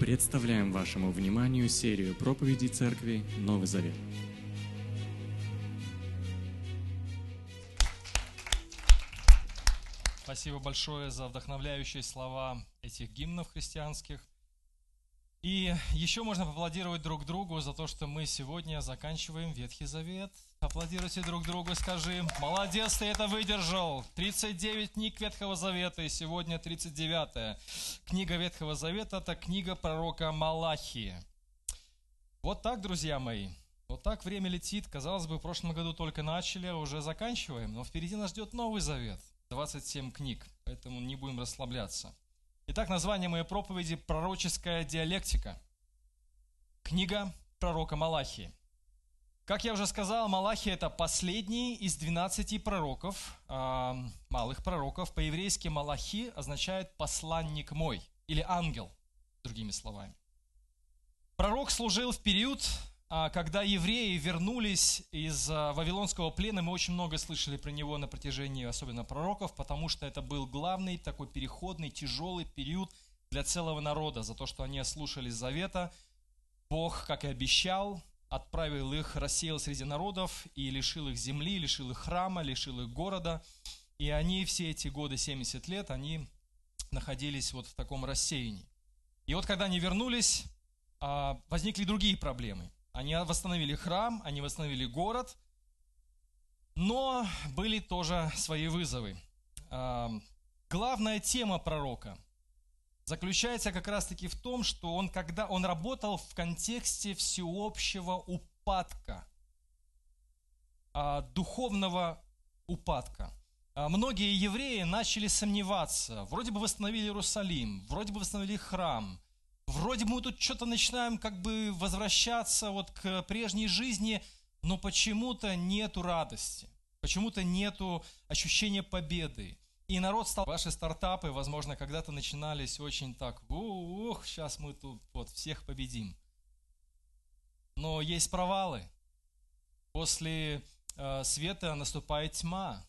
Представляем вашему вниманию серию проповедей Церкви Новый Завет. Спасибо большое за вдохновляющие слова этих гимнов христианских. И еще можно поаплодировать друг другу за то, что мы сегодня заканчиваем Ветхий Завет. Аплодируйте друг другу, скажи, молодец, ты это выдержал. 39 книг Ветхого Завета, и сегодня 39 Книга Ветхого Завета – это книга пророка Малахии. Вот так, друзья мои, вот так время летит. Казалось бы, в прошлом году только начали, а уже заканчиваем. Но впереди нас ждет Новый Завет, 27 книг, поэтому не будем расслабляться. Итак, название моей проповеди – «Пророческая диалектика». Книга пророка Малахии. Как я уже сказал, Малахия – это последний из 12 пророков, э, малых пророков. По-еврейски Малахи означает «посланник мой» или «ангел», другими словами. Пророк служил в период, когда евреи вернулись из Вавилонского плена, мы очень много слышали про него на протяжении, особенно пророков, потому что это был главный такой переходный, тяжелый период для целого народа, за то, что они ослушались завета. Бог, как и обещал, отправил их, рассеял среди народов и лишил их земли, лишил их храма, лишил их города. И они все эти годы, 70 лет, они находились вот в таком рассеянии. И вот когда они вернулись, возникли другие проблемы – они восстановили храм, они восстановили город, но были тоже свои вызовы. Главная тема пророка заключается как раз-таки в том, что он, когда он работал в контексте всеобщего упадка, а, духовного упадка. А, многие евреи начали сомневаться. Вроде бы восстановили Иерусалим, вроде бы восстановили храм, вроде мы тут что-то начинаем как бы возвращаться вот к прежней жизни, но почему-то нету радости, почему-то нету ощущения победы. И народ стал, ваши стартапы, возможно, когда-то начинались очень так, ух, сейчас мы тут вот всех победим. Но есть провалы. После э, света наступает тьма,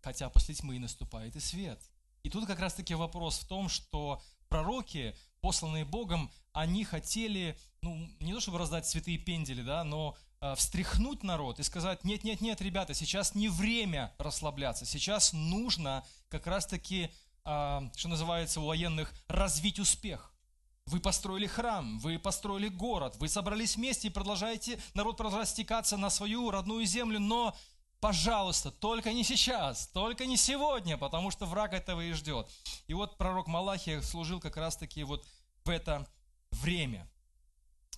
хотя после тьмы наступает и свет. И тут как раз-таки вопрос в том, что пророки посланные Богом, они хотели, ну, не то чтобы раздать святые пендели, да, но э, встряхнуть народ и сказать, нет-нет-нет, ребята, сейчас не время расслабляться, сейчас нужно как раз-таки, э, что называется у военных, развить успех. Вы построили храм, вы построили город, вы собрались вместе и продолжаете, народ продолжает стекаться на свою родную землю, но пожалуйста, только не сейчас, только не сегодня, потому что враг этого и ждет. И вот пророк Малахия служил как раз-таки вот в это время.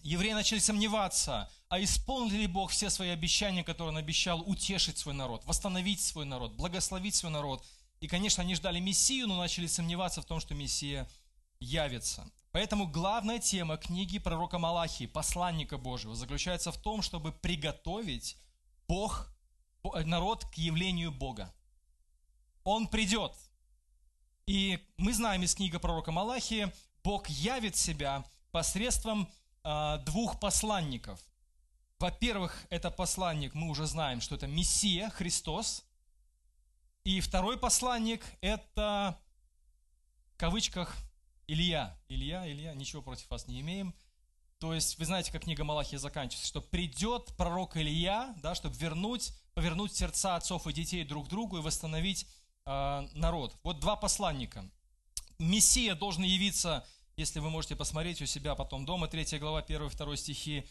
Евреи начали сомневаться, а исполнил ли Бог все свои обещания, которые Он обещал утешить свой народ, восстановить свой народ, благословить свой народ. И, конечно, они ждали Мессию, но начали сомневаться в том, что Мессия явится. Поэтому главная тема книги пророка Малахии, посланника Божьего, заключается в том, чтобы приготовить Бог, народ к явлению Бога. Он придет. И мы знаем из книги пророка Малахии, Бог явит себя посредством э, двух посланников. Во-первых, это посланник, мы уже знаем, что это Мессия, Христос. И второй посланник – это, в кавычках, Илья. Илья, Илья, ничего против вас не имеем. То есть, вы знаете, как книга Малахии заканчивается, что придет пророк Илья, да, чтобы вернуть, повернуть сердца отцов и детей друг к другу и восстановить э, народ. Вот два посланника. Мессия должен явиться, если вы можете посмотреть у себя потом дома, 3 глава, 1-2 стихи.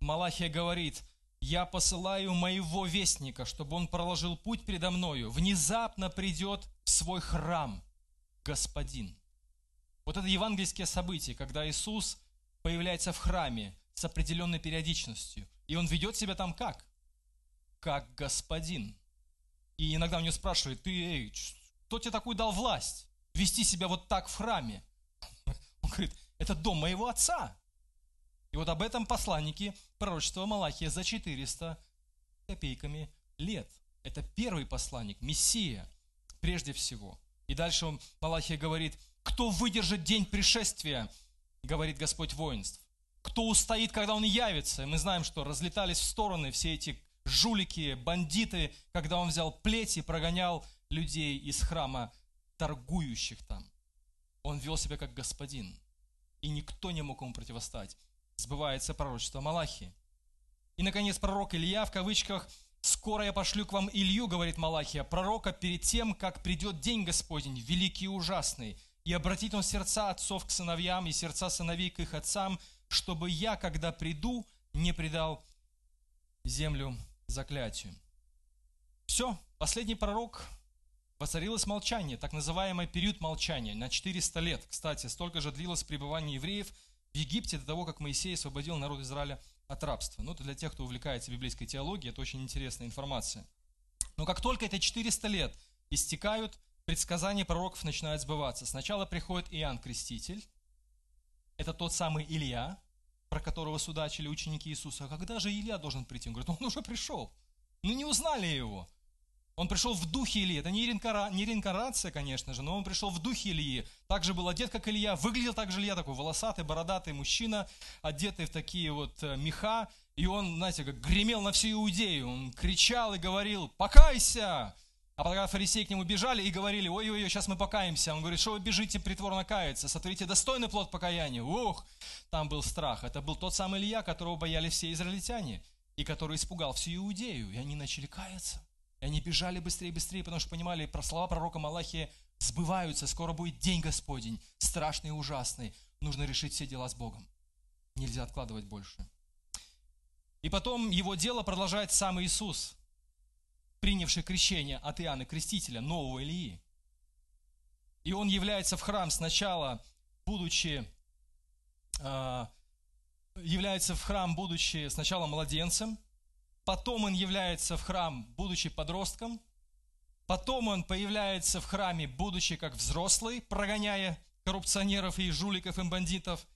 Малахия говорит, «Я посылаю моего вестника, чтобы он проложил путь передо мною. Внезапно придет в свой храм Господин». Вот это евангельские события, когда Иисус появляется в храме с определенной периодичностью. И он ведет себя там как? Как господин. И иногда у него спрашивают, ты, эй, кто тебе такую дал власть? вести себя вот так в храме. Говорит, это дом моего отца. И вот об этом посланнике пророчества Малахия за 400 копейками лет. Это первый посланник, Мессия, прежде всего. И дальше он, Малахия говорит, кто выдержит день пришествия, говорит Господь воинств. Кто устоит, когда Он явится? Мы знаем, что разлетались в стороны все эти жулики, бандиты, когда Он взял плеть и прогонял людей из храма торгующих там. Он вел себя как господин. И никто не мог ему противостать. Сбывается пророчество Малахии. И, наконец, пророк Илья, в кавычках, «Скоро я пошлю к вам Илью, — говорит Малахия, — пророка перед тем, как придет день Господень, великий и ужасный, и обратит он сердца отцов к сыновьям и сердца сыновей к их отцам, чтобы я, когда приду, не предал землю заклятию». Все, последний пророк, воцарилось молчание, так называемый период молчания на 400 лет. Кстати, столько же длилось пребывание евреев в Египте до того, как Моисей освободил народ Израиля от рабства. Ну, это для тех, кто увлекается библейской теологией, это очень интересная информация. Но как только эти 400 лет истекают, предсказания пророков начинают сбываться. Сначала приходит Иоанн Креститель, это тот самый Илья, про которого судачили ученики Иисуса. А когда же Илья должен прийти? Он говорит, он уже пришел. Ну не узнали его. Он пришел в духе Ильи. Это не, реинкара... не реинкарнация, конечно же, но он пришел в духе Ильи. Также был одет, как Илья. Выглядел так же Илья, такой волосатый, бородатый мужчина, одетый в такие вот э, меха. И он, знаете, как гремел на всю Иудею. Он кричал и говорил, покайся! А когда фарисеи к нему бежали и говорили, ой-ой-ой, сейчас мы покаемся. Он говорит, что вы бежите притворно каяться, сотворите достойный плод покаяния. Ух, там был страх. Это был тот самый Илья, которого боялись все израильтяне, и который испугал всю Иудею. И они начали каяться. И они бежали быстрее и быстрее, потому что понимали, про слова пророка Малахия сбываются. Скоро будет день Господень, страшный и ужасный. Нужно решить все дела с Богом. Нельзя откладывать больше. И потом его дело продолжает сам Иисус, принявший крещение от Иоанна Крестителя, нового Ильи. И он является в храм сначала, будучи, э, является в храм, будучи сначала младенцем, Потом он является в храм, будучи подростком. Потом он появляется в храме, будучи как взрослый, прогоняя коррупционеров и жуликов и бандитов.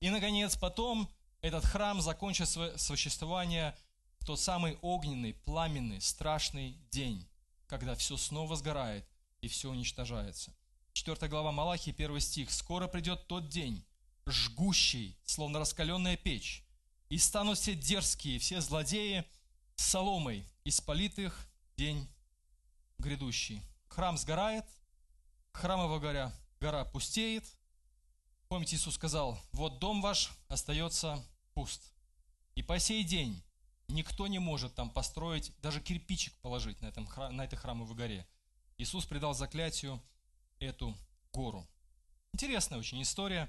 И, наконец, потом этот храм закончит свое существование в тот самый огненный, пламенный, страшный день, когда все снова сгорает и все уничтожается. 4 глава Малахии, 1 стих. «Скоро придет тот день, жгущий, словно раскаленная печь, и станут все дерзкие, все злодеи – соломой исполитых день грядущий. Храм сгорает, храмовая гора, гора пустеет. Помните, Иисус сказал, вот дом ваш остается пуст. И по сей день никто не может там построить, даже кирпичик положить на, этом, на этой храмовой горе. Иисус придал заклятию эту гору. Интересная очень история.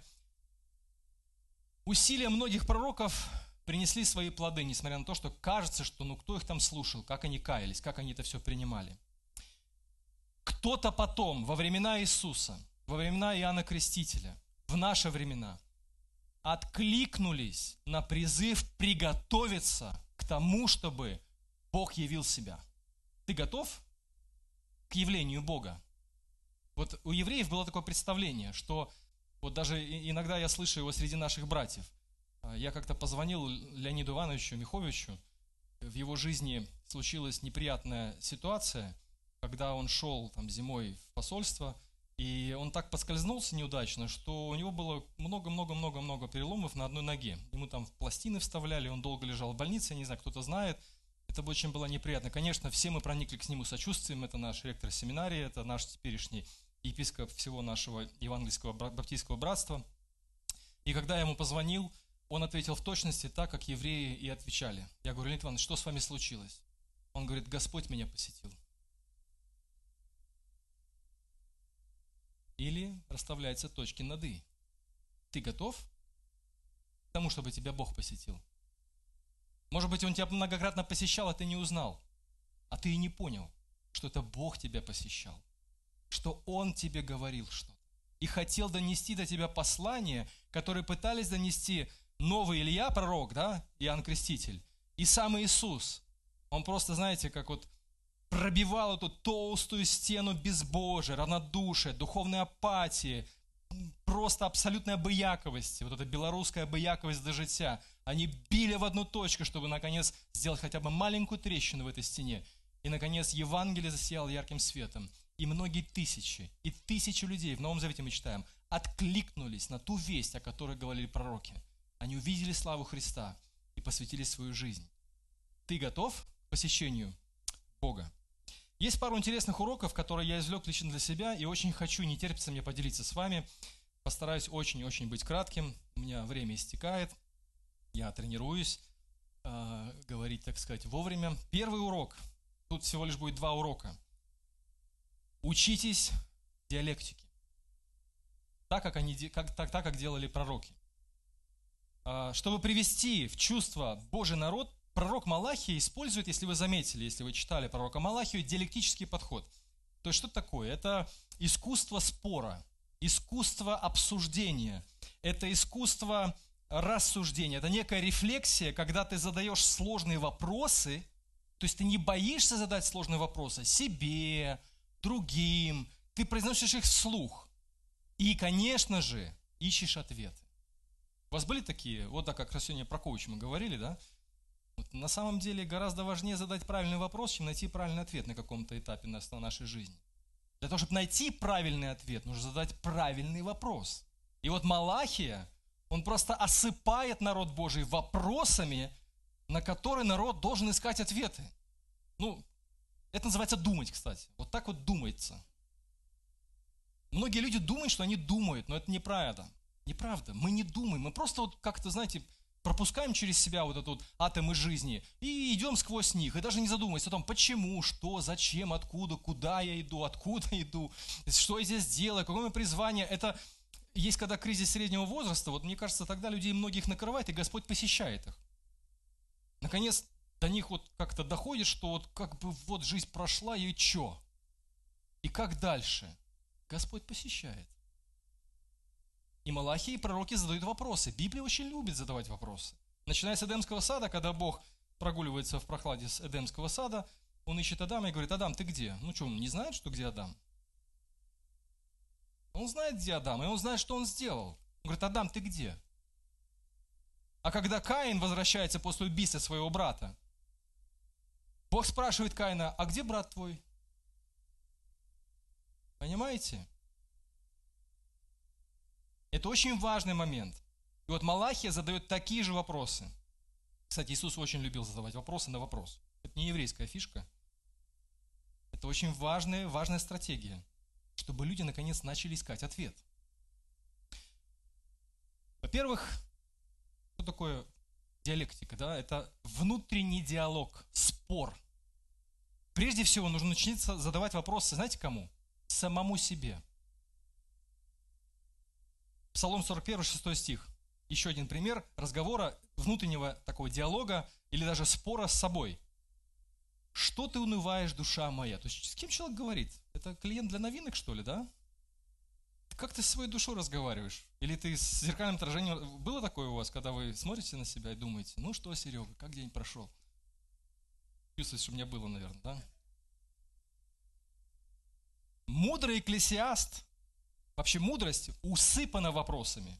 Усилия многих пророков принесли свои плоды, несмотря на то, что кажется, что ну кто их там слушал, как они каялись, как они это все принимали. Кто-то потом, во времена Иисуса, во времена Иоанна Крестителя, в наши времена, откликнулись на призыв приготовиться к тому, чтобы Бог явил себя. Ты готов к явлению Бога? Вот у евреев было такое представление, что вот даже иногда я слышу его среди наших братьев – я как-то позвонил Леониду Ивановичу Миховичу. В его жизни случилась неприятная ситуация, когда он шел там зимой в посольство, и он так подскользнулся неудачно, что у него было много-много-много-много переломов на одной ноге. Ему там пластины вставляли, он долго лежал в больнице, я не знаю, кто-то знает. Это очень было неприятно. Конечно, все мы проникли к нему сочувствием. Это наш ректор семинарии, это наш теперешний епископ всего нашего евангельского баптистского братства. И когда я ему позвонил, он ответил в точности так, как евреи и отвечали. Я говорю, Иванович, что с вами случилось? Он говорит, Господь меня посетил. Или расставляются точки над «и». Ты готов к тому, чтобы тебя Бог посетил? Может быть, Он тебя многократно посещал, а ты не узнал. А ты и не понял, что это Бог тебя посещал. Что Он тебе говорил что-то. И хотел донести до тебя послание, которое пытались донести новый Илья, пророк, да, Иоанн Креститель, и сам Иисус. Он просто, знаете, как вот пробивал эту толстую стену безбожия, равнодушия, духовной апатии, просто абсолютной обыяковости, вот эта белорусская обыяковость до життя. Они били в одну точку, чтобы, наконец, сделать хотя бы маленькую трещину в этой стене. И, наконец, Евангелие засияло ярким светом. И многие тысячи, и тысячи людей, в Новом Завете мы читаем, откликнулись на ту весть, о которой говорили пророки – они увидели славу Христа и посвятили свою жизнь. Ты готов к посещению Бога? Есть пару интересных уроков, которые я извлек лично для себя и очень хочу, не терпится мне поделиться с вами. постараюсь очень-очень быть кратким. У меня время истекает. Я тренируюсь э, говорить, так сказать, вовремя. Первый урок. Тут всего лишь будет два урока. Учитесь диалектике. Так, как, они, как, так, так, как делали пророки. А, чтобы привести в чувство Божий народ, пророк Малахия использует, если вы заметили, если вы читали пророка Малахию, диалектический подход. То есть что такое? Это искусство спора, искусство обсуждения, это искусство рассуждения, это некая рефлексия, когда ты задаешь сложные вопросы, то есть ты не боишься задать сложные вопросы себе, другим, ты произносишь их вслух. И, конечно же, ищешь ответы. У вас были такие, вот так как сегодня про коуч мы говорили, да? Вот на самом деле гораздо важнее задать правильный вопрос, чем найти правильный ответ на каком-то этапе нашей жизни. Для того, чтобы найти правильный ответ, нужно задать правильный вопрос. И вот Малахия, он просто осыпает народ Божий вопросами, на которые народ должен искать ответы. Ну, это называется думать, кстати. Вот так вот думается. Многие люди думают, что они думают, но это неправда. Неправда. Мы не думаем. Мы просто вот как-то, знаете, пропускаем через себя вот этот вот атомы жизни и идем сквозь них, и даже не задумываясь о том, почему, что, зачем, откуда, куда я иду, откуда иду, что я здесь делаю, какое мое призвание. Это есть когда кризис среднего возраста, вот мне кажется, тогда людей многих накрывает, и Господь посещает их. Наконец, до них вот как-то доходит, что вот как бы вот жизнь прошла, и что? И как дальше? Господь посещает. И Малахи и пророки задают вопросы. Библия очень любит задавать вопросы. Начиная с Эдемского сада, когда Бог прогуливается в прохладе с Эдемского сада, он ищет Адама и говорит, Адам, ты где? Ну что, он не знает, что где Адам? Он знает, где Адам, и он знает, что он сделал. Он говорит, Адам, ты где? А когда Каин возвращается после убийства своего брата, Бог спрашивает Каина, а где брат твой? Понимаете? Это очень важный момент. И вот Малахия задает такие же вопросы. Кстати, Иисус очень любил задавать вопросы на вопрос. Это не еврейская фишка. Это очень важная, важная стратегия, чтобы люди наконец начали искать ответ. Во-первых, что такое диалектика? Да? Это внутренний диалог, спор. Прежде всего нужно учиться задавать вопросы, знаете кому? Самому себе. Псалом 41, 6 стих. Еще один пример разговора, внутреннего такого диалога или даже спора с собой. Что ты унываешь, душа моя? То есть с кем человек говорит? Это клиент для новинок, что ли, да? Как ты с своей душой разговариваешь? Или ты с зеркальным отражением... Было такое у вас, когда вы смотрите на себя и думаете, ну что, Серега, как день прошел? Чувствуете, что у меня было, наверное, да? Мудрый экклесиаст Вообще мудрость усыпана вопросами.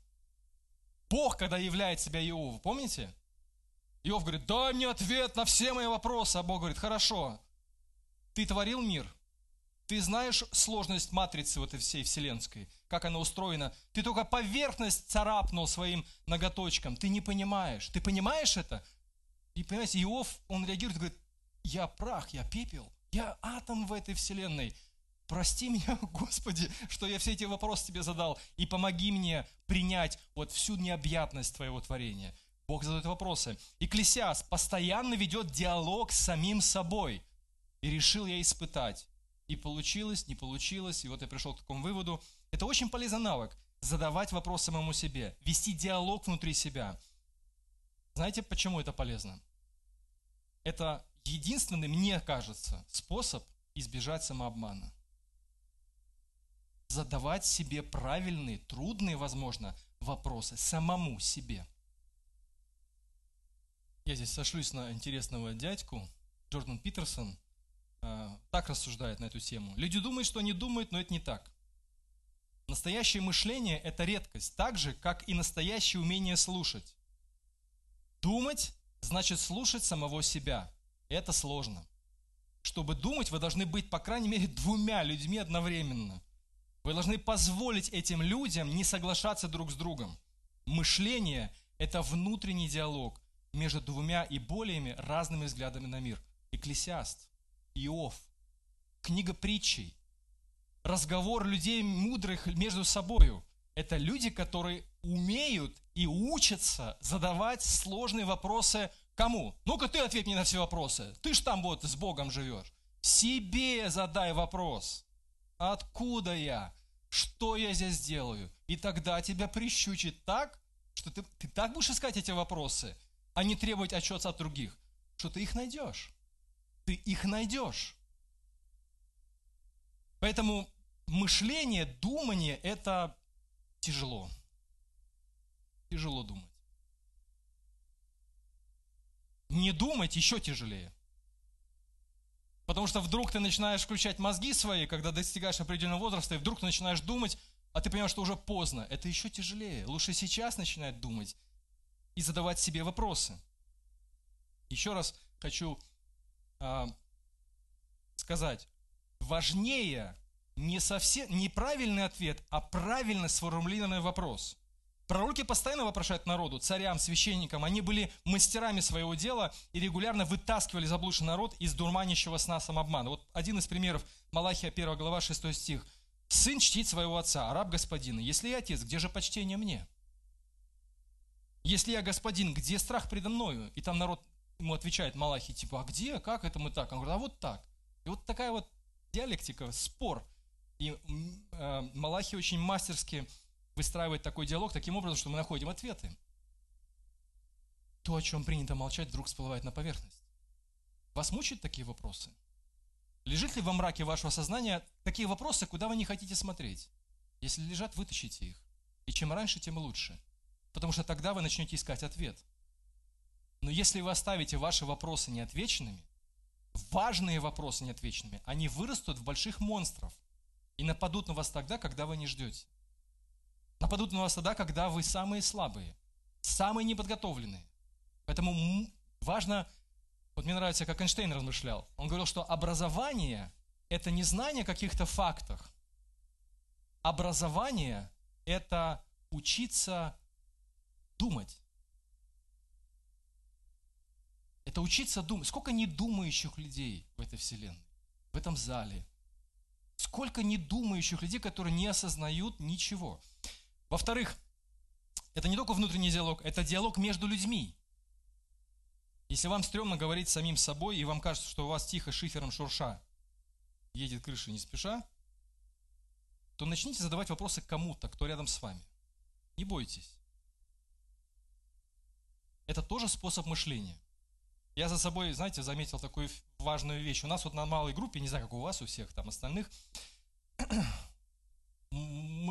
Бог, когда являет себя Иову, помните? Иов говорит, дай мне ответ на все мои вопросы. А Бог говорит, хорошо, ты творил мир, ты знаешь сложность матрицы вот этой всей вселенской, как она устроена. Ты только поверхность царапнул своим ноготочком. Ты не понимаешь. Ты понимаешь это? И понимаете, Иов, он реагирует говорит, я прах, я пепел, я атом в этой вселенной. Прости меня, Господи, что я все эти вопросы тебе задал, и помоги мне принять вот всю необъятность Твоего творения. Бог задает вопросы. Экклесиас постоянно ведет диалог с самим собой. И решил я испытать. И получилось, не получилось, и вот я пришел к такому выводу. Это очень полезный навык. Задавать вопрос самому себе, вести диалог внутри себя. Знаете, почему это полезно? Это единственный, мне кажется, способ избежать самообмана задавать себе правильные, трудные, возможно, вопросы самому себе. Я здесь сошлюсь на интересного дядьку, Джордан Питерсон, э, так рассуждает на эту тему. Люди думают, что они думают, но это не так. Настоящее мышление – это редкость, так же, как и настоящее умение слушать. Думать значит слушать самого себя. Это сложно. Чтобы думать, вы должны быть, по крайней мере, двумя людьми одновременно. Вы должны позволить этим людям не соглашаться друг с другом. Мышление – это внутренний диалог между двумя и более разными взглядами на мир. Экклесиаст, Иов, книга притчей, разговор людей мудрых между собою. это люди, которые умеют и учатся задавать сложные вопросы кому? Ну-ка ты ответь мне на все вопросы. Ты ж там вот с Богом живешь. Себе задай вопрос. Откуда я? Что я здесь делаю? И тогда тебя прищучит так, что ты, ты так будешь искать эти вопросы, а не требовать отчета от других, что ты их найдешь. Ты их найдешь. Поэтому мышление, думание – это тяжело. Тяжело думать. Не думать еще тяжелее. Потому что вдруг ты начинаешь включать мозги свои, когда достигаешь определенного возраста, и вдруг ты начинаешь думать, а ты понимаешь, что уже поздно. Это еще тяжелее. Лучше сейчас начинать думать и задавать себе вопросы. Еще раз хочу э, сказать, важнее не совсем неправильный ответ, а правильно сформулированный вопрос. Пророки постоянно вопрошают народу, царям, священникам. Они были мастерами своего дела и регулярно вытаскивали заблудший народ из дурманящего сна самообмана. Вот один из примеров, Малахия 1 глава 6 стих. «Сын чтит своего отца, а раб господина. Если я отец, где же почтение мне? Если я господин, где страх предо мною?» И там народ ему отвечает, Малахий, типа, а где, как это мы так? Он говорит, а вот так. И вот такая вот диалектика, спор. И э, Малахий очень мастерски выстраивает такой диалог таким образом, что мы находим ответы. То, о чем принято молчать, вдруг всплывает на поверхность. Вас мучают такие вопросы? Лежит ли во мраке вашего сознания такие вопросы, куда вы не хотите смотреть? Если лежат, вытащите их. И чем раньше, тем лучше. Потому что тогда вы начнете искать ответ. Но если вы оставите ваши вопросы неотвеченными, важные вопросы неотвеченными, они вырастут в больших монстров и нападут на вас тогда, когда вы не ждете. Нападут на вас тогда, когда вы самые слабые, самые неподготовленные. Поэтому важно, вот мне нравится, как Эйнштейн размышлял. Он говорил, что образование – это не знание каких-то фактах. Образование – это учиться думать. Это учиться думать. Сколько недумающих людей в этой вселенной, в этом зале. Сколько недумающих людей, которые не осознают ничего. Во-вторых, это не только внутренний диалог, это диалог между людьми. Если вам стрёмно говорить самим собой, и вам кажется, что у вас тихо шифером шурша едет крыша не спеша, то начните задавать вопросы кому-то, кто рядом с вами. Не бойтесь. Это тоже способ мышления. Я за собой, знаете, заметил такую важную вещь. У нас вот на малой группе, не знаю, как у вас, у всех там остальных,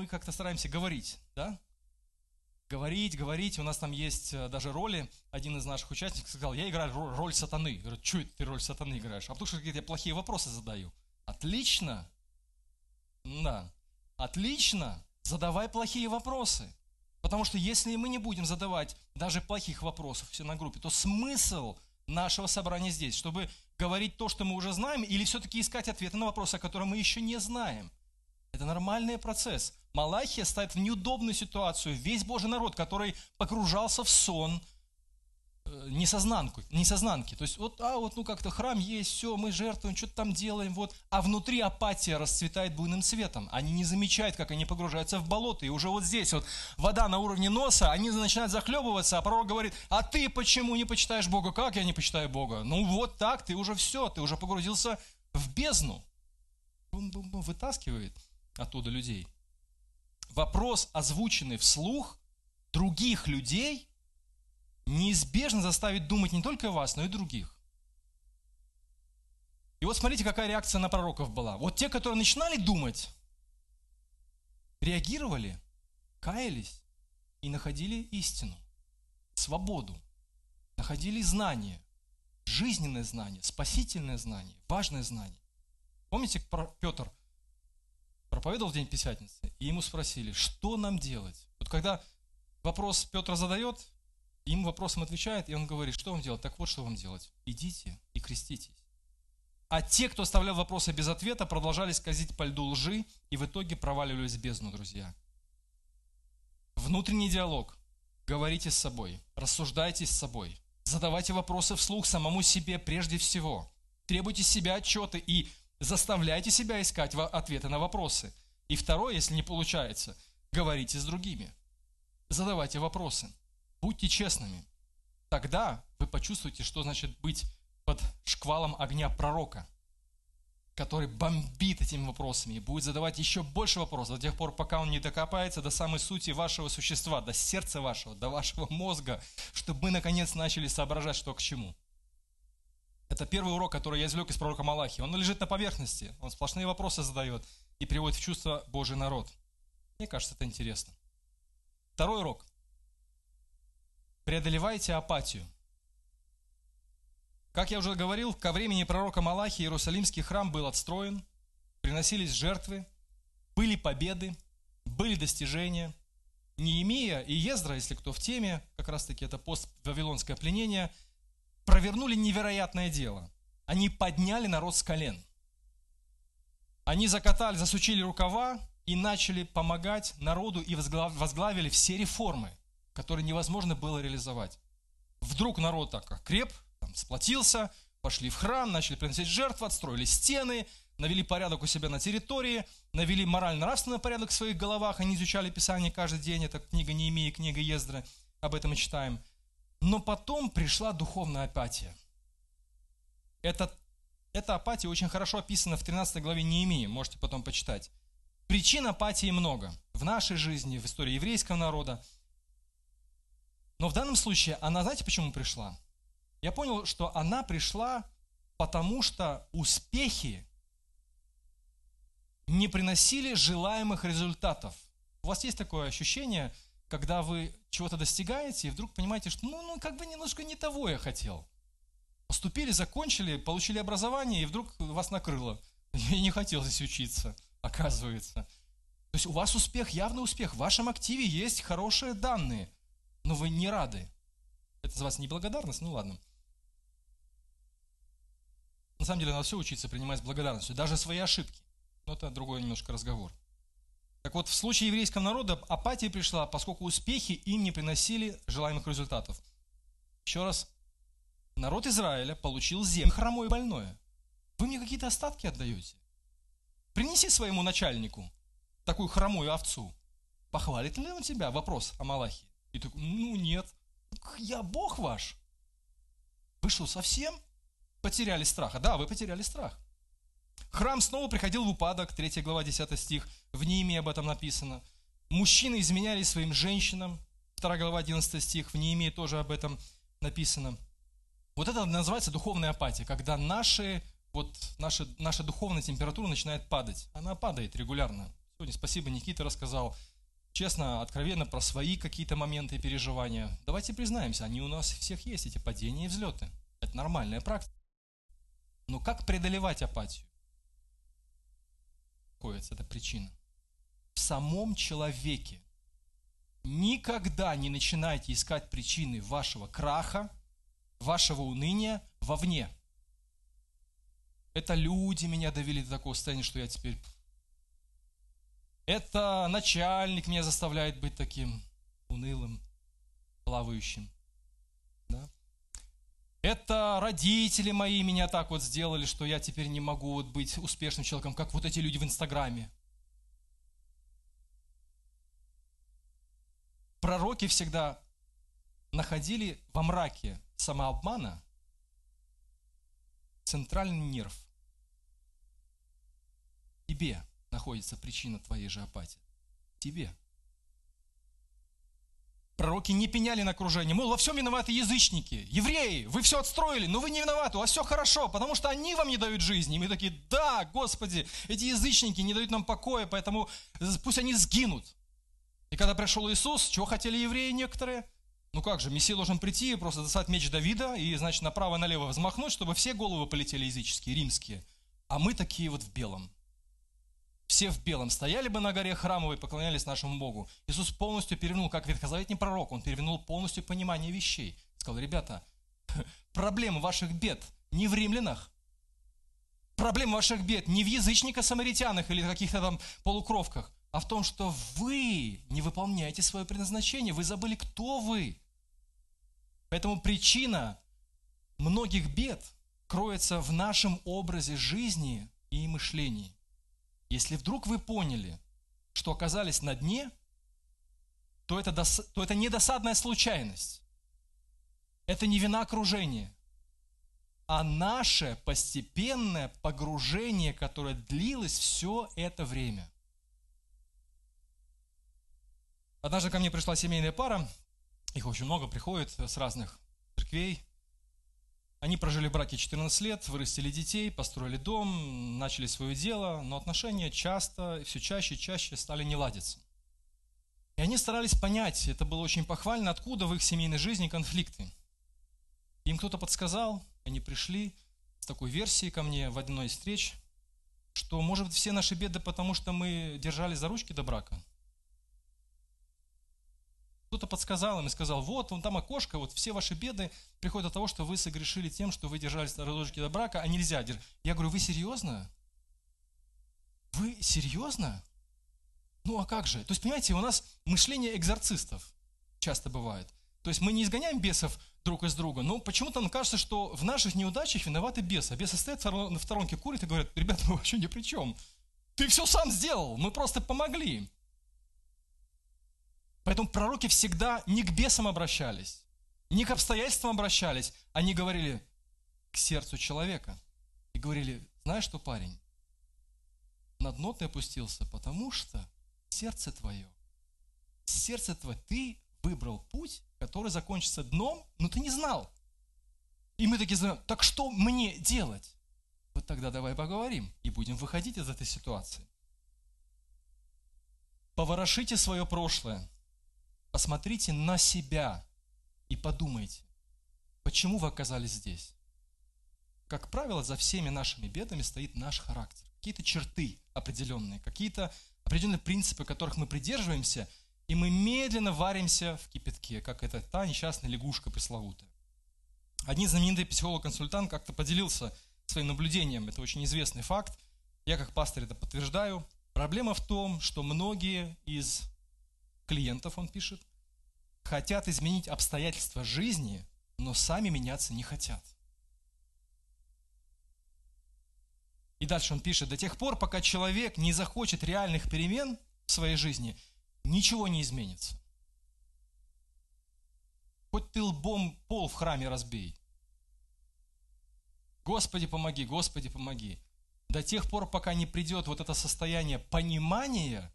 как-то стараемся говорить, да? Говорить, говорить. У нас там есть э, даже роли. Один из наших участников сказал, я играю роль сатаны. Я говорю, что ты роль сатаны играешь? А потому что я плохие вопросы задаю. Отлично. Да. Отлично. Задавай плохие вопросы. Потому что если мы не будем задавать даже плохих вопросов все на группе, то смысл нашего собрания здесь, чтобы говорить то, что мы уже знаем, или все-таки искать ответы на вопросы, которые мы еще не знаем. Это нормальный процесс. Малахия ставит в неудобную ситуацию весь Божий народ, который погружался в сон, э, несознанку, несознанки. То есть вот, а вот ну как-то храм есть, все, мы жертвуем, что-то там делаем, вот. А внутри апатия расцветает буйным цветом. Они не замечают, как они погружаются в болото. И уже вот здесь вот вода на уровне носа, они начинают захлебываться, а пророк говорит, а ты почему не почитаешь Бога? Как я не почитаю Бога? Ну вот так, ты уже все, ты уже погрузился в бездну. Бум-бум-бум, вытаскивает оттуда людей. Вопрос, озвученный вслух других людей, неизбежно заставит думать не только вас, но и других. И вот смотрите, какая реакция на пророков была. Вот те, которые начинали думать, реагировали, каялись и находили истину, свободу, находили знание, жизненное знание, спасительное знание, важное знание. Помните, Петр проповедовал в день Пятидесятницы, и ему спросили, что нам делать? Вот когда вопрос Петр задает, ему вопросом отвечает, и он говорит, что вам делать? Так вот, что вам делать. Идите и креститесь. А те, кто оставлял вопросы без ответа, продолжали скользить по льду лжи и в итоге проваливались в бездну, друзья. Внутренний диалог. Говорите с собой, рассуждайте с собой, задавайте вопросы вслух самому себе прежде всего. Требуйте себя отчеты и Заставляйте себя искать ответы на вопросы. И второе, если не получается, говорите с другими. Задавайте вопросы. Будьте честными. Тогда вы почувствуете, что значит быть под шквалом огня пророка, который бомбит этими вопросами и будет задавать еще больше вопросов до тех пор, пока он не докопается до самой сути вашего существа, до сердца вашего, до вашего мозга, чтобы мы наконец начали соображать, что к чему. Это первый урок, который я извлек из пророка Малахи. Он лежит на поверхности, он сплошные вопросы задает и приводит в чувство Божий народ. Мне кажется, это интересно. Второй урок. Преодолевайте апатию. Как я уже говорил, ко времени пророка Малахи Иерусалимский храм был отстроен, приносились жертвы, были победы, были достижения. Неемия и Ездра, если кто в теме, как раз таки это пост-вавилонское пленение, провернули невероятное дело. Они подняли народ с колен. Они закатали, засучили рукава и начали помогать народу и возглавили все реформы, которые невозможно было реализовать. Вдруг народ так креп, там, сплотился, пошли в храм, начали приносить жертвы, отстроили стены, навели порядок у себя на территории, навели морально-нравственный порядок в своих головах, они изучали Писание каждый день, это книга Неемии, книга Ездры, об этом мы читаем. Но потом пришла духовная апатия. Это, эта апатия очень хорошо описана в 13 главе Неемии, можете потом почитать. Причин апатии много в нашей жизни, в истории еврейского народа. Но в данном случае она, знаете, почему пришла? я понял, что она пришла, потому что успехи не приносили желаемых результатов. У вас есть такое ощущение, когда вы чего-то достигаете, и вдруг понимаете, что ну, ну как бы немножко не того я хотел. Поступили, закончили, получили образование, и вдруг вас накрыло. Я не хотел здесь учиться, оказывается. То есть у вас успех, явный успех, в вашем активе есть хорошие данные, но вы не рады. Это называется неблагодарность, ну ладно. На самом деле надо все учиться принимать с благодарностью, даже свои ошибки. Но это другой немножко разговор. Так вот, в случае еврейского народа апатия пришла, поскольку успехи им не приносили желаемых результатов. Еще раз, народ Израиля получил землю хромое и больное. Вы мне какие-то остатки отдаете? Принеси своему начальнику такую хромую овцу. Похвалит ли он тебя? Вопрос о Малахе. И такой, ну нет, я Бог ваш. Вы что, совсем? потеряли страха. Да, вы потеряли страх. Храм снова приходил в упадок, 3 глава, 10 стих, в Неемии об этом написано. Мужчины изменяли своим женщинам, 2 глава, 11 стих, в Неемии тоже об этом написано. Вот это называется духовная апатия, когда наши, вот, наша, наша духовная температура начинает падать. Она падает регулярно. Сегодня спасибо, Никита рассказал честно, откровенно про свои какие-то моменты и переживания. Давайте признаемся, они у нас всех есть, эти падения и взлеты. Это нормальная практика. Но как преодолевать апатию? Коется эта причина. В самом человеке. Никогда не начинайте искать причины вашего краха, вашего уныния вовне. Это люди меня довели до такого состояния, что я теперь... Это начальник меня заставляет быть таким унылым, плавающим. Да? Это родители мои меня так вот сделали, что я теперь не могу вот быть успешным человеком, как вот эти люди в Инстаграме. Пророки всегда находили во мраке самообмана центральный нерв. тебе находится причина твоей же апатии. тебе. Пророки не пеняли на окружение. Мол, во всем виноваты язычники, евреи. Вы все отстроили, но вы не виноваты, у вас все хорошо, потому что они вам не дают жизни. И мы такие, да, Господи, эти язычники не дают нам покоя, поэтому пусть они сгинут. И когда пришел Иисус, чего хотели евреи некоторые? Ну как же, Мессия должен прийти и просто достать меч Давида и, значит, направо-налево взмахнуть, чтобы все головы полетели языческие, римские. А мы такие вот в белом все в белом, стояли бы на горе храмовой и поклонялись нашему Богу. Иисус полностью перевернул, как ветхозаветний пророк, он перевернул полностью понимание вещей. Сказал, ребята, проблема ваших бед не в римлянах, проблема ваших бед не в язычниках-самаритянах или каких-то там полукровках, а в том, что вы не выполняете свое предназначение, вы забыли, кто вы. Поэтому причина многих бед кроется в нашем образе жизни и мышлении. Если вдруг вы поняли, что оказались на дне, то это, дос, то это не досадная случайность. Это не вина окружения, а наше постепенное погружение, которое длилось все это время. Однажды ко мне пришла семейная пара, их очень много приходит с разных церквей. Они прожили в браке 14 лет, вырастили детей, построили дом, начали свое дело, но отношения часто, все чаще и чаще стали не ладиться. И они старались понять, это было очень похвально, откуда в их семейной жизни конфликты. Им кто-то подсказал, они пришли с такой версией ко мне в одной из встреч, что, может все наши беды, потому что мы держались за ручки до брака – кто-то подсказал им и сказал, вот, вон там окошко, вот все ваши беды приходят от того, что вы согрешили тем, что вы держались на родочке до брака, а нельзя держать. Я говорю, вы серьезно? Вы серьезно? Ну а как же? То есть, понимаете, у нас мышление экзорцистов часто бывает. То есть мы не изгоняем бесов друг из друга, но почему-то нам кажется, что в наших неудачах виноваты бесы. А бесы стоят в сторонке, курят и говорят, ребята, мы вообще ни при чем. Ты все сам сделал, мы просто помогли. Поэтому пророки всегда не к бесам обращались, не к обстоятельствам обращались, они говорили к сердцу человека. И говорили, знаешь что, парень, на дно ты опустился, потому что сердце твое, сердце твое, ты выбрал путь, который закончится дном, но ты не знал. И мы такие знаем, так что мне делать? Вот тогда давай поговорим и будем выходить из этой ситуации. Поворошите свое прошлое, Посмотрите на себя и подумайте, почему вы оказались здесь. Как правило, за всеми нашими бедами стоит наш характер. Какие-то черты определенные, какие-то определенные принципы, которых мы придерживаемся, и мы медленно варимся в кипятке, как это та несчастная лягушка пресловутая. Один знаменитый психолог-консультант как-то поделился своим наблюдением, это очень известный факт, я как пастор это подтверждаю. Проблема в том, что многие из клиентов, он пишет, хотят изменить обстоятельства жизни, но сами меняться не хотят. И дальше он пишет, до тех пор, пока человек не захочет реальных перемен в своей жизни, ничего не изменится. Хоть ты лбом пол в храме разбей. Господи, помоги, Господи, помоги. До тех пор, пока не придет вот это состояние понимания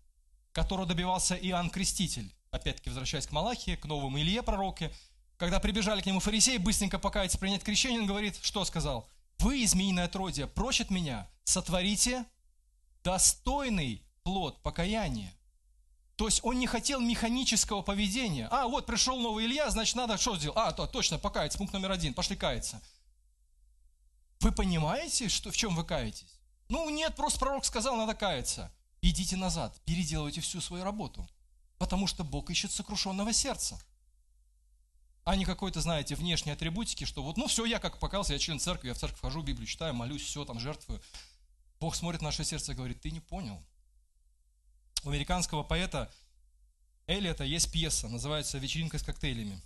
которого добивался Иоанн Креститель. Опять-таки, возвращаясь к Малахии, к новому Илье пророке, когда прибежали к нему фарисеи, быстренько покаяться, принять крещение, он говорит, что сказал? Вы, змеиное отродье, прочь от меня, сотворите достойный плод покаяния. То есть он не хотел механического поведения. А, вот пришел новый Илья, значит, надо что сделать? А, то, точно, покаяться, пункт номер один, пошли каяться. Вы понимаете, что, в чем вы каетесь? Ну, нет, просто пророк сказал, надо каяться идите назад, переделывайте всю свою работу. Потому что Бог ищет сокрушенного сердца. А не какой-то, знаете, внешней атрибутики, что вот, ну все, я как покался, я член церкви, я в церковь хожу, Библию читаю, молюсь, все, там жертвую. Бог смотрит на наше сердце и говорит, ты не понял. У американского поэта Эллиота есть пьеса, называется «Вечеринка с коктейлями».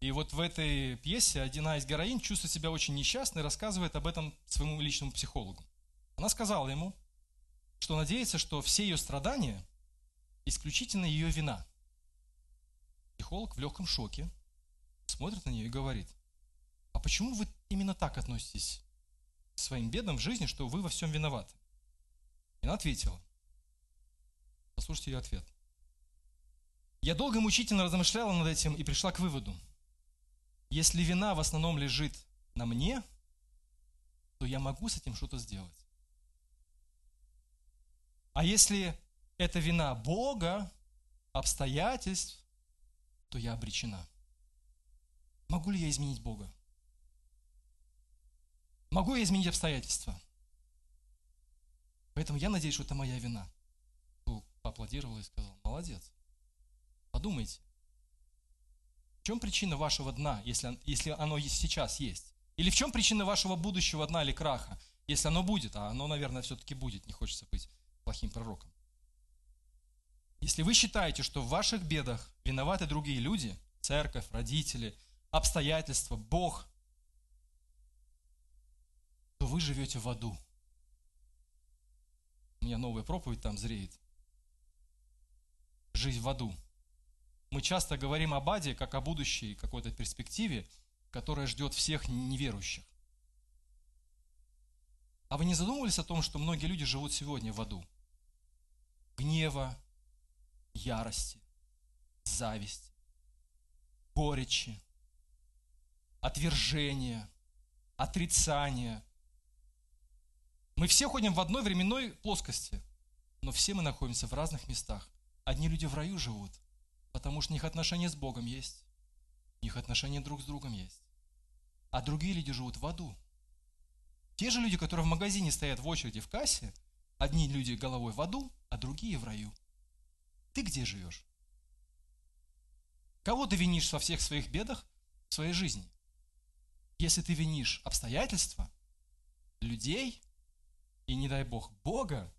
И вот в этой пьесе одна из героинь чувствует себя очень несчастной рассказывает об этом своему личному психологу. Она сказала ему, что надеется, что все ее страдания исключительно ее вина. Психолог в легком шоке смотрит на нее и говорит, а почему вы именно так относитесь к своим бедам в жизни, что вы во всем виноваты? И она ответила. Послушайте ее ответ. Я долго и мучительно размышляла над этим и пришла к выводу. Если вина в основном лежит на мне, то я могу с этим что-то сделать. А если это вина Бога, обстоятельств, то я обречена. Могу ли я изменить Бога? Могу я изменить обстоятельства? Поэтому я надеюсь, что это моя вина. Бог поаплодировал и сказал, молодец. Подумайте, в чем причина вашего дна, если, если оно сейчас есть? Или в чем причина вашего будущего дна или краха, если оно будет? А оно, наверное, все-таки будет, не хочется быть плохим пророком. Если вы считаете, что в ваших бедах виноваты другие люди, церковь, родители, обстоятельства, Бог, то вы живете в аду. У меня новая проповедь там зреет. Жизнь в аду. Мы часто говорим об аде как о будущей какой-то перспективе, которая ждет всех неверующих. А вы не задумывались о том, что многие люди живут сегодня в аду? Гнева, ярости, зависти, горечи, отвержения, отрицания. Мы все ходим в одной временной плоскости, но все мы находимся в разных местах. Одни люди в раю живут, потому что у них отношения с Богом есть, у них отношения друг с другом есть. А другие люди живут в аду. Те же люди, которые в магазине стоят в очереди в кассе, одни люди головой в аду, а другие в раю. Ты где живешь? Кого ты винишь во всех своих бедах в своей жизни? Если ты винишь обстоятельства, людей и, не дай Бог, Бога,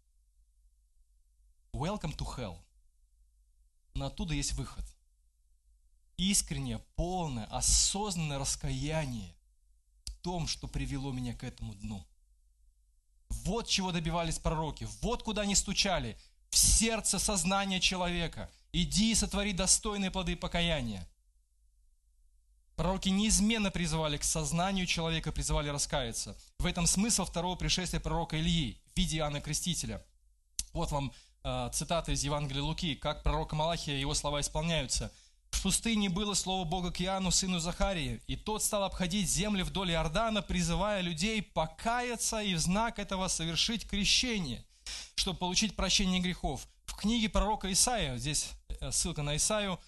welcome to hell. Но оттуда есть выход. Искреннее, полное, осознанное раскаяние том, что привело меня к этому дну. Вот чего добивались пророки, вот куда они стучали, в сердце сознания человека. Иди и сотвори достойные плоды покаяния. Пророки неизменно призывали к сознанию человека, призывали раскаяться. В этом смысл второго пришествия пророка Ильи в виде Иоанна Крестителя. Вот вам э, цитата из Евангелия Луки, как пророка Малахия, его слова исполняются. «В пустыне было слово Бога к Иоанну, сыну Захарии, и тот стал обходить земли вдоль Иордана, призывая людей покаяться и в знак этого совершить крещение, чтобы получить прощение грехов». В книге пророка Исаия, здесь э, ссылка на Исаию,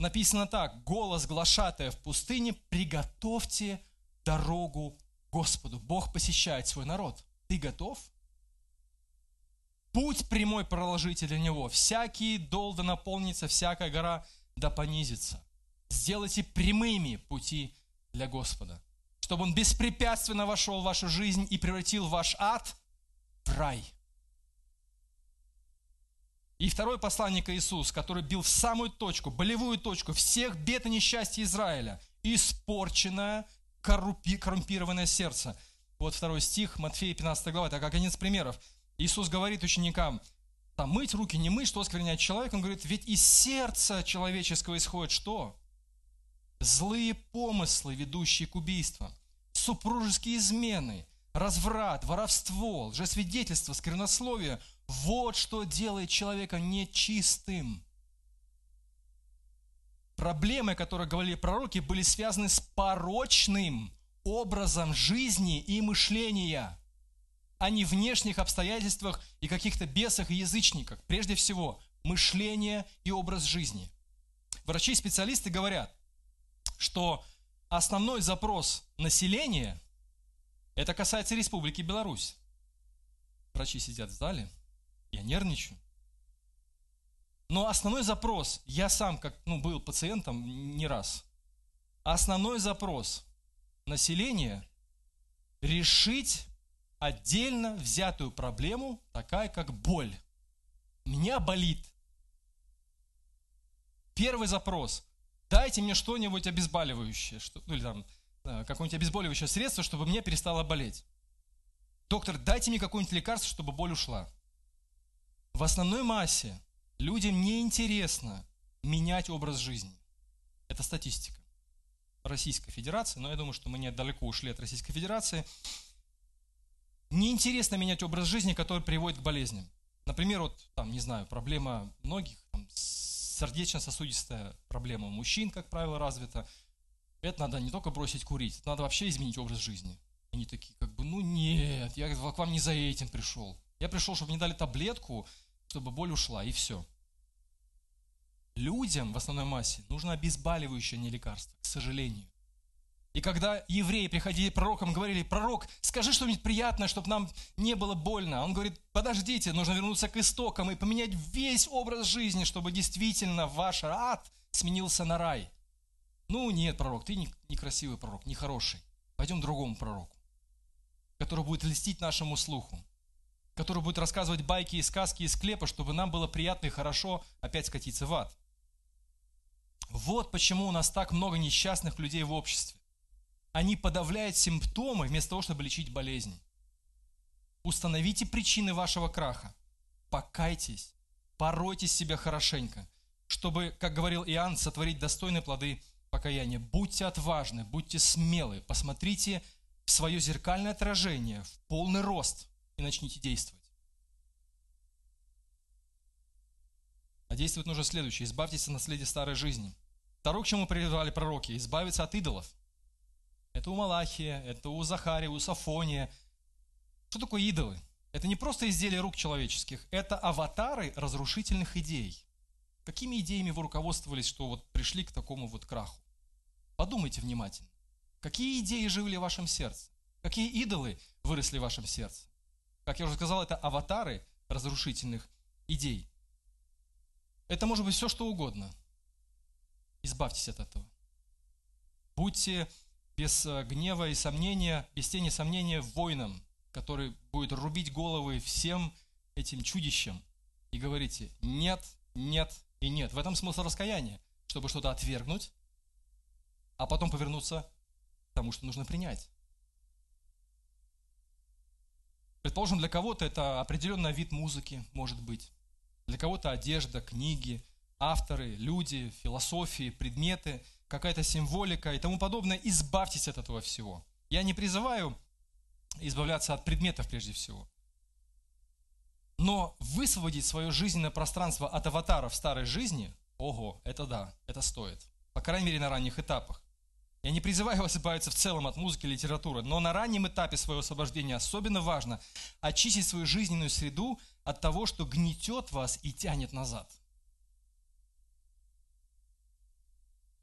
написано так, голос глашатая в пустыне, приготовьте дорогу Господу. Бог посещает свой народ. Ты готов? Путь прямой проложите для него. Всякий дол да наполнится, всякая гора да понизится. Сделайте прямыми пути для Господа, чтобы Он беспрепятственно вошел в вашу жизнь и превратил ваш ад в рай – и второй посланник Иисус, который бил в самую точку, болевую точку всех бед и несчастья Израиля. Испорченное, коррумпированное сердце. Вот второй стих, Матфея 15 глава, это как из примеров. Иисус говорит ученикам, там мыть руки, не мыть, что оскверняет человек. Он говорит, ведь из сердца человеческого исходит что? Злые помыслы, ведущие к убийствам, супружеские измены, разврат, воровство, лжесвидетельство, сквернословие – вот что делает человека нечистым. Проблемы, о которых говорили пророки, были связаны с порочным образом жизни и мышления, а не внешних обстоятельствах и каких-то бесах и язычниках. Прежде всего, мышление и образ жизни. Врачи-специалисты говорят, что основной запрос населения – это касается Республики Беларусь. Врачи сидят в зале, я нервничаю. Но основной запрос, я сам как ну, был пациентом не раз, основной запрос населения решить отдельно взятую проблему, такая как боль. Меня болит. Первый запрос. Дайте мне что-нибудь обезболивающее, что, ну или там Э, какое-нибудь обезболивающее средство, чтобы мне перестало болеть. Доктор, дайте мне какое-нибудь лекарство, чтобы боль ушла. В основной массе людям не интересно менять образ жизни. Это статистика. Российской Федерации, но я думаю, что мы недалеко ушли от Российской Федерации. Неинтересно менять образ жизни, который приводит к болезням. Например, вот там, не знаю, проблема многих, там, сердечно-сосудистая проблема у мужчин, как правило, развита, это надо не только бросить курить, это надо вообще изменить образ жизни. Они такие, как бы, ну нет, я к вам не за этим пришел. Я пришел, чтобы мне дали таблетку, чтобы боль ушла, и все. Людям в основной массе нужно обезболивающее, а не лекарство, к сожалению. И когда евреи приходили пророкам, говорили, пророк, скажи что-нибудь приятное, чтобы нам не было больно. Он говорит, подождите, нужно вернуться к истокам и поменять весь образ жизни, чтобы действительно ваш ад сменился на рай. Ну нет, пророк, ты некрасивый пророк, нехороший. Пойдем к другому пророку, который будет льстить нашему слуху, который будет рассказывать байки и сказки из склепа, чтобы нам было приятно и хорошо опять скатиться в ад. Вот почему у нас так много несчастных людей в обществе. Они подавляют симптомы вместо того, чтобы лечить болезни. Установите причины вашего краха. Покайтесь, поройте себя хорошенько – чтобы, как говорил Иоанн, сотворить достойные плоды покаяния. Будьте отважны, будьте смелы, посмотрите в свое зеркальное отражение, в полный рост и начните действовать. А действовать нужно следующее. Избавьтесь от наследия старой жизни. Второе, к чему призывали пророки, избавиться от идолов. Это у Малахия, это у Захария, у Сафония. Что такое идолы? Это не просто изделия рук человеческих, это аватары разрушительных идей. Какими идеями вы руководствовались, что вот пришли к такому вот краху? Подумайте внимательно. Какие идеи жили в вашем сердце? Какие идолы выросли в вашем сердце? Как я уже сказал, это аватары разрушительных идей. Это может быть все, что угодно. Избавьтесь от этого. Будьте без э, гнева и сомнения, без тени сомнения воином, который будет рубить головы всем этим чудищам. И говорите, нет, нет и нет. В этом смысл раскаяния, чтобы что-то отвергнуть, а потом повернуться к тому, что нужно принять. Предположим, для кого-то это определенный вид музыки, может быть. Для кого-то одежда, книги, авторы, люди, философии, предметы, какая-то символика и тому подобное. Избавьтесь от этого всего. Я не призываю избавляться от предметов прежде всего. Но высвободить свое жизненное пространство от аватаров старой жизни, ого, это да, это стоит. По крайней мере, на ранних этапах. Я не призываю вас избавиться в целом от музыки и литературы, но на раннем этапе своего освобождения особенно важно очистить свою жизненную среду от того, что гнетет вас и тянет назад.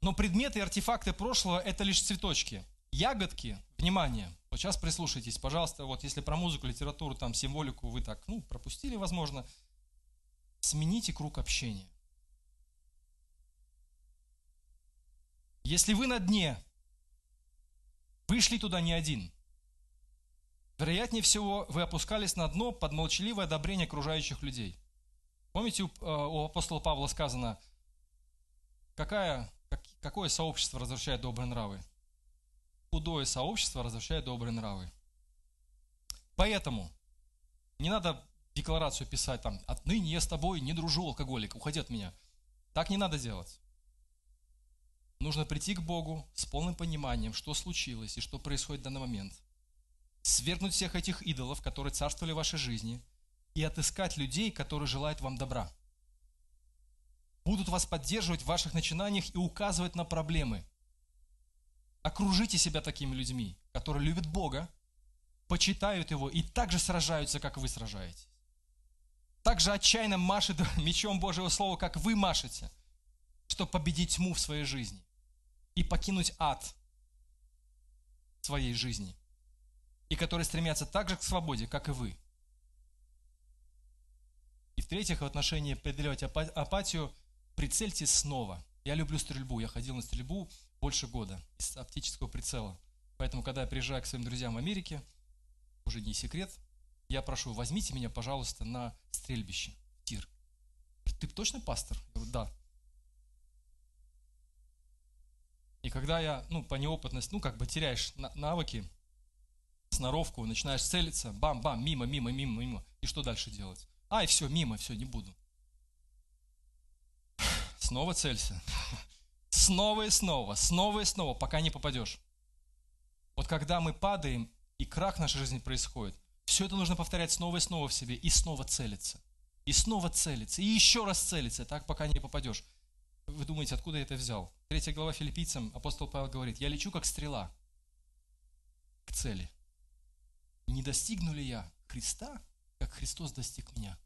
Но предметы и артефакты прошлого – это лишь цветочки. Ягодки, внимание, вот сейчас прислушайтесь, пожалуйста, вот если про музыку, литературу, там, символику вы так, ну, пропустили, возможно, смените круг общения. Если вы на дне, вышли туда не один. Вероятнее всего, вы опускались на дно под молчаливое одобрение окружающих людей. Помните, у, э, у апостола Павла сказано, какая, как, какое сообщество разрушает добрые нравы? худое сообщество разрушает добрые нравы. Поэтому не надо декларацию писать там, отныне я с тобой не дружу, алкоголик, уходи от меня. Так не надо делать. Нужно прийти к Богу с полным пониманием, что случилось и что происходит в данный момент. Свергнуть всех этих идолов, которые царствовали в вашей жизни, и отыскать людей, которые желают вам добра. Будут вас поддерживать в ваших начинаниях и указывать на проблемы – Окружите себя такими людьми, которые любят Бога, почитают Его и также сражаются, как вы сражаетесь. Так же отчаянно машет мечом Божьего Слова, как вы машете, чтобы победить тьму в своей жизни и покинуть ад своей жизни, и которые стремятся так же к свободе, как и вы. И в-третьих, в отношении преодолевать апатию, прицельтесь снова. Я люблю стрельбу, я ходил на стрельбу, больше года из оптического прицела. Поэтому, когда я приезжаю к своим друзьям в Америке, уже не секрет, я прошу, возьмите меня, пожалуйста, на стрельбище, тир. Ты точно пастор? Я говорю, да. И когда я, ну, по неопытности, ну, как бы теряешь навыки, сноровку, начинаешь целиться, бам-бам, мимо, мимо, мимо, мимо. И что дальше делать? А, и все, мимо, все, не буду. Снова целься. Снова и снова, снова и снова, пока не попадешь. Вот когда мы падаем, и крах в нашей жизни происходит, все это нужно повторять снова и снова в себе, и снова целиться. И снова целиться, и еще раз целиться, так пока не попадешь. Вы думаете, откуда я это взял? Третья глава филиппийцам, апостол Павел говорит, я лечу как стрела к цели. Не достигну ли я Христа, как Христос достиг меня?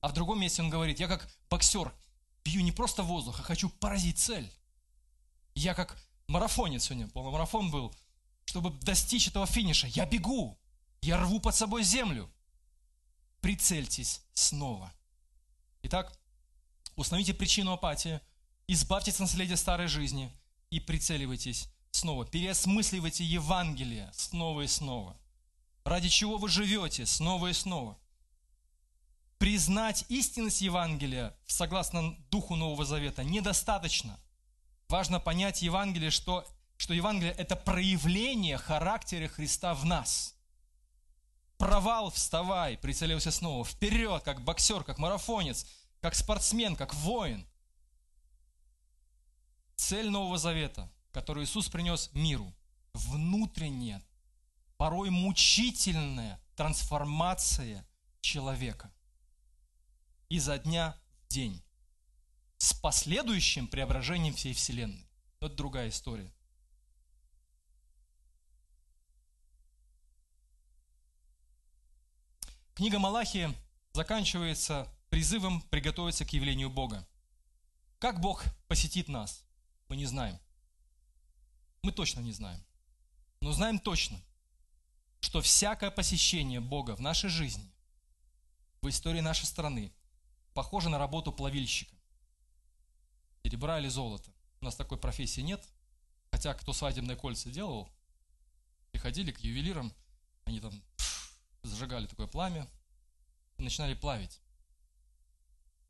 А в другом месте он говорит, я как боксер бью не просто воздух, а хочу поразить цель. Я как марафонец сегодня, полумарафон был, чтобы достичь этого финиша. Я бегу, я рву под собой землю. Прицельтесь снова. Итак, установите причину апатии, избавьтесь от наследия старой жизни и прицеливайтесь снова. Переосмысливайте Евангелие снова и снова. Ради чего вы живете снова и снова признать истинность Евангелия, согласно Духу Нового Завета, недостаточно. Важно понять Евангелие, что, что Евангелие – это проявление характера Христа в нас. Провал – вставай, прицелился снова, вперед, как боксер, как марафонец, как спортсмен, как воин. Цель Нового Завета, которую Иисус принес миру, внутренняя, порой мучительная трансформация человека изо дня в день с последующим преображением всей Вселенной. Это другая история. Книга Малахии заканчивается призывом приготовиться к явлению Бога. Как Бог посетит нас, мы не знаем. Мы точно не знаем. Но знаем точно, что всякое посещение Бога в нашей жизни, в истории нашей страны, похоже на работу плавильщика. Серебра или золота. У нас такой профессии нет. Хотя кто свадебные кольца делал, приходили к ювелирам, они там зажигали такое пламя и начинали плавить.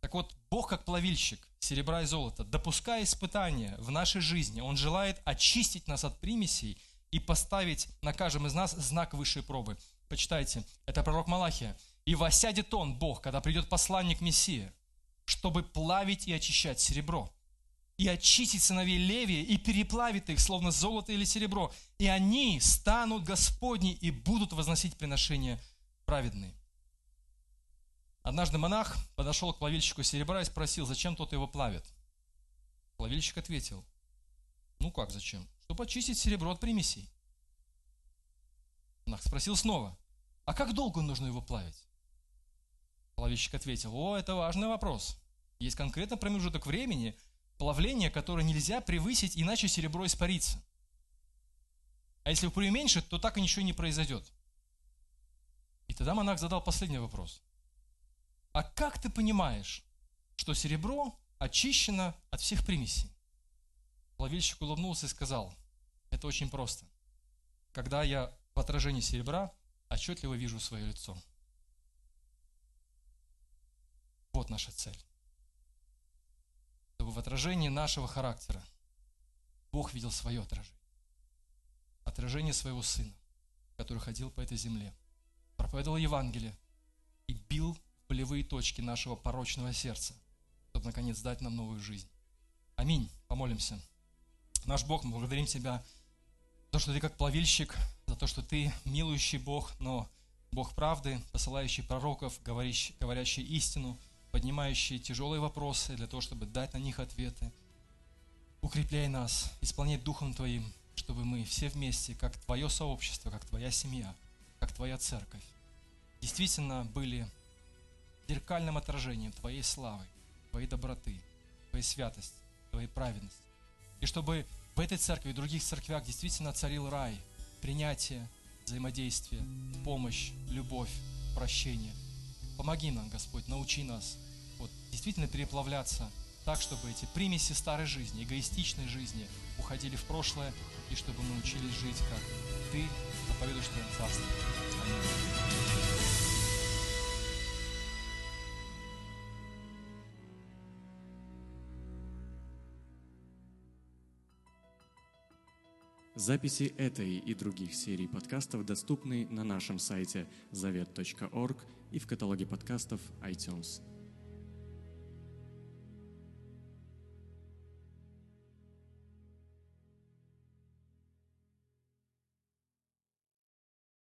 Так вот, Бог как плавильщик серебра и золота, допуская испытания в нашей жизни, Он желает очистить нас от примесей и поставить на каждом из нас знак высшей пробы. Почитайте, это пророк Малахия. «И восядет он, Бог, когда придет посланник Мессия, чтобы плавить и очищать серебро, и очистить сыновей Левия, и переплавит их, словно золото или серебро, и они станут Господни и будут возносить приношения праведные». Однажды монах подошел к плавильщику серебра и спросил, зачем тот его плавит. Плавильщик ответил, ну как зачем? Чтобы очистить серебро от примесей. Монах спросил снова, а как долго нужно его плавить? Плавильщик ответил, о, это важный вопрос. Есть конкретно промежуток времени плавления, который нельзя превысить, иначе серебро испарится. А если преуменьшить, то так и ничего не произойдет. И тогда монах задал последний вопрос а как ты понимаешь, что серебро очищено от всех примесей? Плавильщик улыбнулся и сказал, это очень просто. Когда я в отражении серебра отчетливо вижу свое лицо. Вот наша цель. Чтобы в отражении нашего характера Бог видел свое отражение. Отражение своего Сына, который ходил по этой земле, проповедовал Евангелие и бил болевые точки нашего порочного сердца, чтобы, наконец, дать нам новую жизнь. Аминь. Помолимся. Наш Бог, мы благодарим Тебя за то, что Ты как плавильщик, за то, что Ты милующий Бог, но Бог правды, посылающий пророков, говорящий, говорящий истину, поднимающий тяжелые вопросы для того, чтобы дать на них ответы. Укрепляй нас, исполняй Духом Твоим, чтобы мы все вместе, как Твое сообщество, как Твоя семья, как Твоя церковь, действительно были зеркальным отражением Твоей славы, Твоей доброты, Твоей святости, Твоей праведности. И чтобы в этой церкви и других церквях действительно царил рай, принятие, взаимодействие, помощь, любовь, прощение. Помоги нам, Господь, научи нас вот, действительно переплавляться так, чтобы эти примеси старой жизни, эгоистичной жизни уходили в прошлое, и чтобы мы научились жить, как Ты заповедуешь Твоем Царстве. Аминь. Записи этой и других серий подкастов доступны на нашем сайте завет.орг и в каталоге подкастов iTunes.